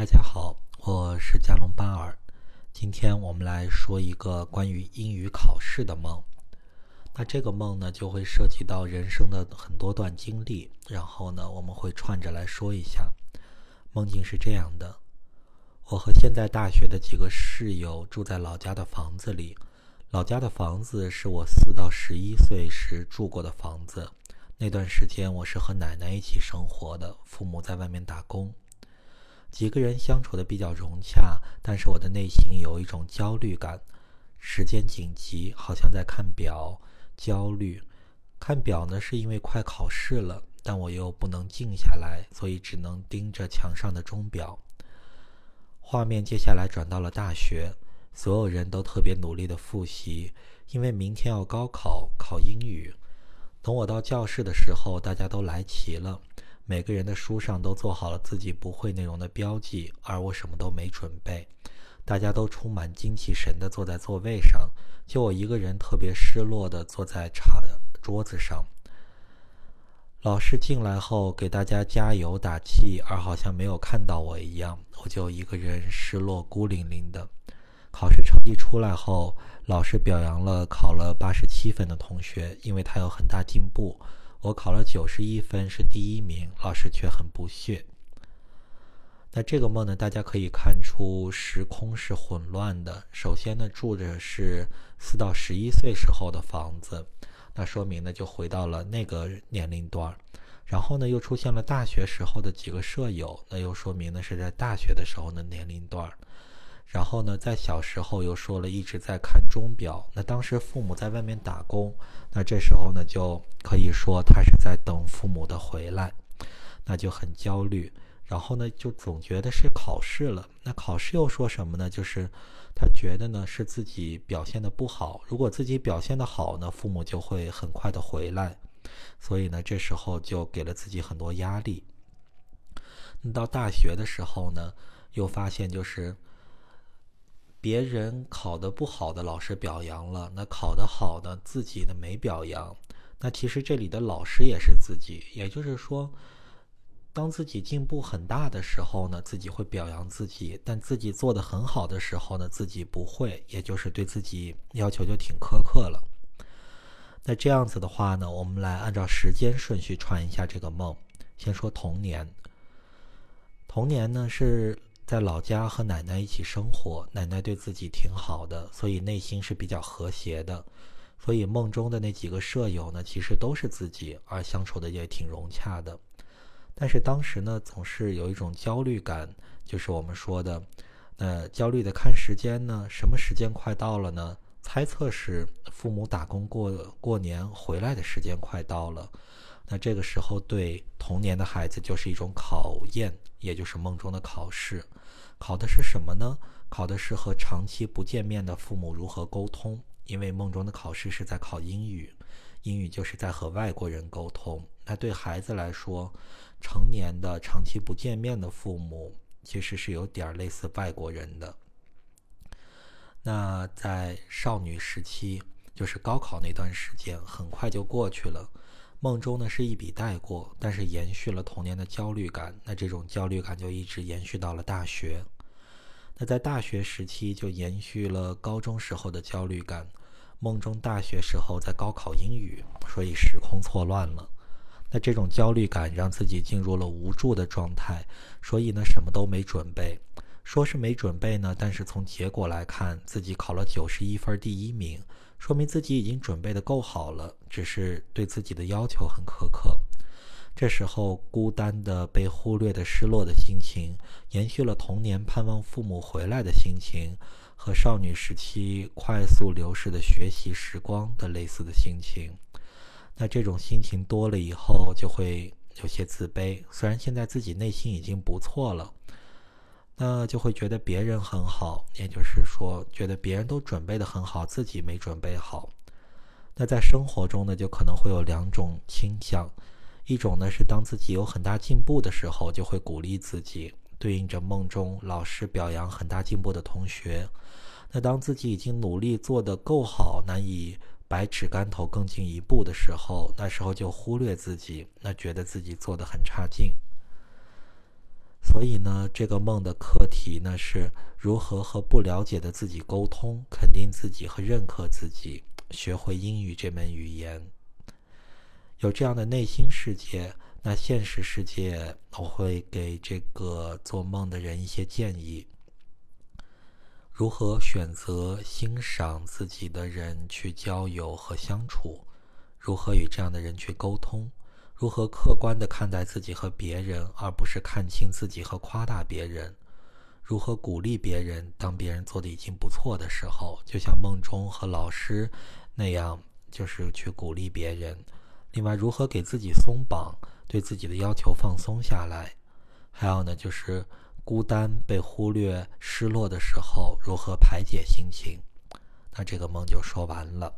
大家好，我是加隆巴尔。今天我们来说一个关于英语考试的梦。那这个梦呢，就会涉及到人生的很多段经历，然后呢，我们会串着来说一下。梦境是这样的：我和现在大学的几个室友住在老家的房子里。老家的房子是我四到十一岁时住过的房子。那段时间，我是和奶奶一起生活的，父母在外面打工。几个人相处的比较融洽，但是我的内心有一种焦虑感，时间紧急，好像在看表，焦虑。看表呢，是因为快考试了，但我又不能静下来，所以只能盯着墙上的钟表。画面接下来转到了大学，所有人都特别努力的复习，因为明天要高考，考英语。等我到教室的时候，大家都来齐了。每个人的书上都做好了自己不会内容的标记，而我什么都没准备。大家都充满精气神地坐在座位上，就我一个人特别失落地坐在茶桌子上。老师进来后给大家加油打气，而好像没有看到我一样，我就一个人失落孤零零的。考试成绩出来后，老师表扬了考了八十七分的同学，因为他有很大进步。我考了九十一分，是第一名，老师却很不屑。那这个梦呢？大家可以看出时空是混乱的。首先呢，住着是四到十一岁时候的房子，那说明呢就回到了那个年龄段然后呢，又出现了大学时候的几个舍友，那又说明呢是在大学的时候的年龄段然后呢，在小时候又说了一直在看钟表。那当时父母在外面打工，那这时候呢就可以说他是在等父母的回来，那就很焦虑。然后呢，就总觉得是考试了。那考试又说什么呢？就是他觉得呢是自己表现的不好。如果自己表现的好呢，父母就会很快的回来。所以呢，这时候就给了自己很多压力。那到大学的时候呢，又发现就是。别人考得不好的老师表扬了，那考得好的自己呢没表扬。那其实这里的老师也是自己，也就是说，当自己进步很大的时候呢，自己会表扬自己；但自己做得很好的时候呢，自己不会，也就是对自己要求就挺苛刻了。那这样子的话呢，我们来按照时间顺序串一下这个梦。先说童年，童年呢是。在老家和奶奶一起生活，奶奶对自己挺好的，所以内心是比较和谐的。所以梦中的那几个舍友呢，其实都是自己，而相处的也挺融洽的。但是当时呢，总是有一种焦虑感，就是我们说的，呃，焦虑的看时间呢，什么时间快到了呢？猜测是父母打工过过年回来的时间快到了。那这个时候对童年的孩子就是一种考验，也就是梦中的考试。考的是什么呢？考的是和长期不见面的父母如何沟通。因为梦中的考试是在考英语，英语就是在和外国人沟通。那对孩子来说，成年的长期不见面的父母其实是有点类似外国人的。那在少女时期，就是高考那段时间，很快就过去了。梦中呢是一笔带过，但是延续了童年的焦虑感。那这种焦虑感就一直延续到了大学。那在大学时期就延续了高中时候的焦虑感。梦中大学时候在高考英语，所以时空错乱了。那这种焦虑感让自己进入了无助的状态，所以呢什么都没准备。说是没准备呢，但是从结果来看，自己考了九十一分，第一名。说明自己已经准备的够好了，只是对自己的要求很苛刻。这时候，孤单的、被忽略的、失落的心情，延续了童年盼望父母回来的心情，和少女时期快速流逝的学习时光的类似的心情。那这种心情多了以后，就会有些自卑。虽然现在自己内心已经不错了。那就会觉得别人很好，也就是说，觉得别人都准备的很好，自己没准备好。那在生活中呢，就可能会有两种倾向，一种呢是当自己有很大进步的时候，就会鼓励自己，对应着梦中老师表扬很大进步的同学。那当自己已经努力做得够好，难以百尺竿头更进一步的时候，那时候就忽略自己，那觉得自己做的很差劲。所以呢，这个梦的课题呢是如何和不了解的自己沟通，肯定自己和认可自己，学会英语这门语言。有这样的内心世界，那现实世界我会给这个做梦的人一些建议：如何选择欣赏自己的人去交友和相处，如何与这样的人去沟通。如何客观地看待自己和别人，而不是看清自己和夸大别人？如何鼓励别人，当别人做的已经不错的时候，就像梦中和老师那样，就是去鼓励别人。另外，如何给自己松绑，对自己的要求放松下来？还有呢，就是孤单、被忽略、失落的时候，如何排解心情？那这个梦就说完了。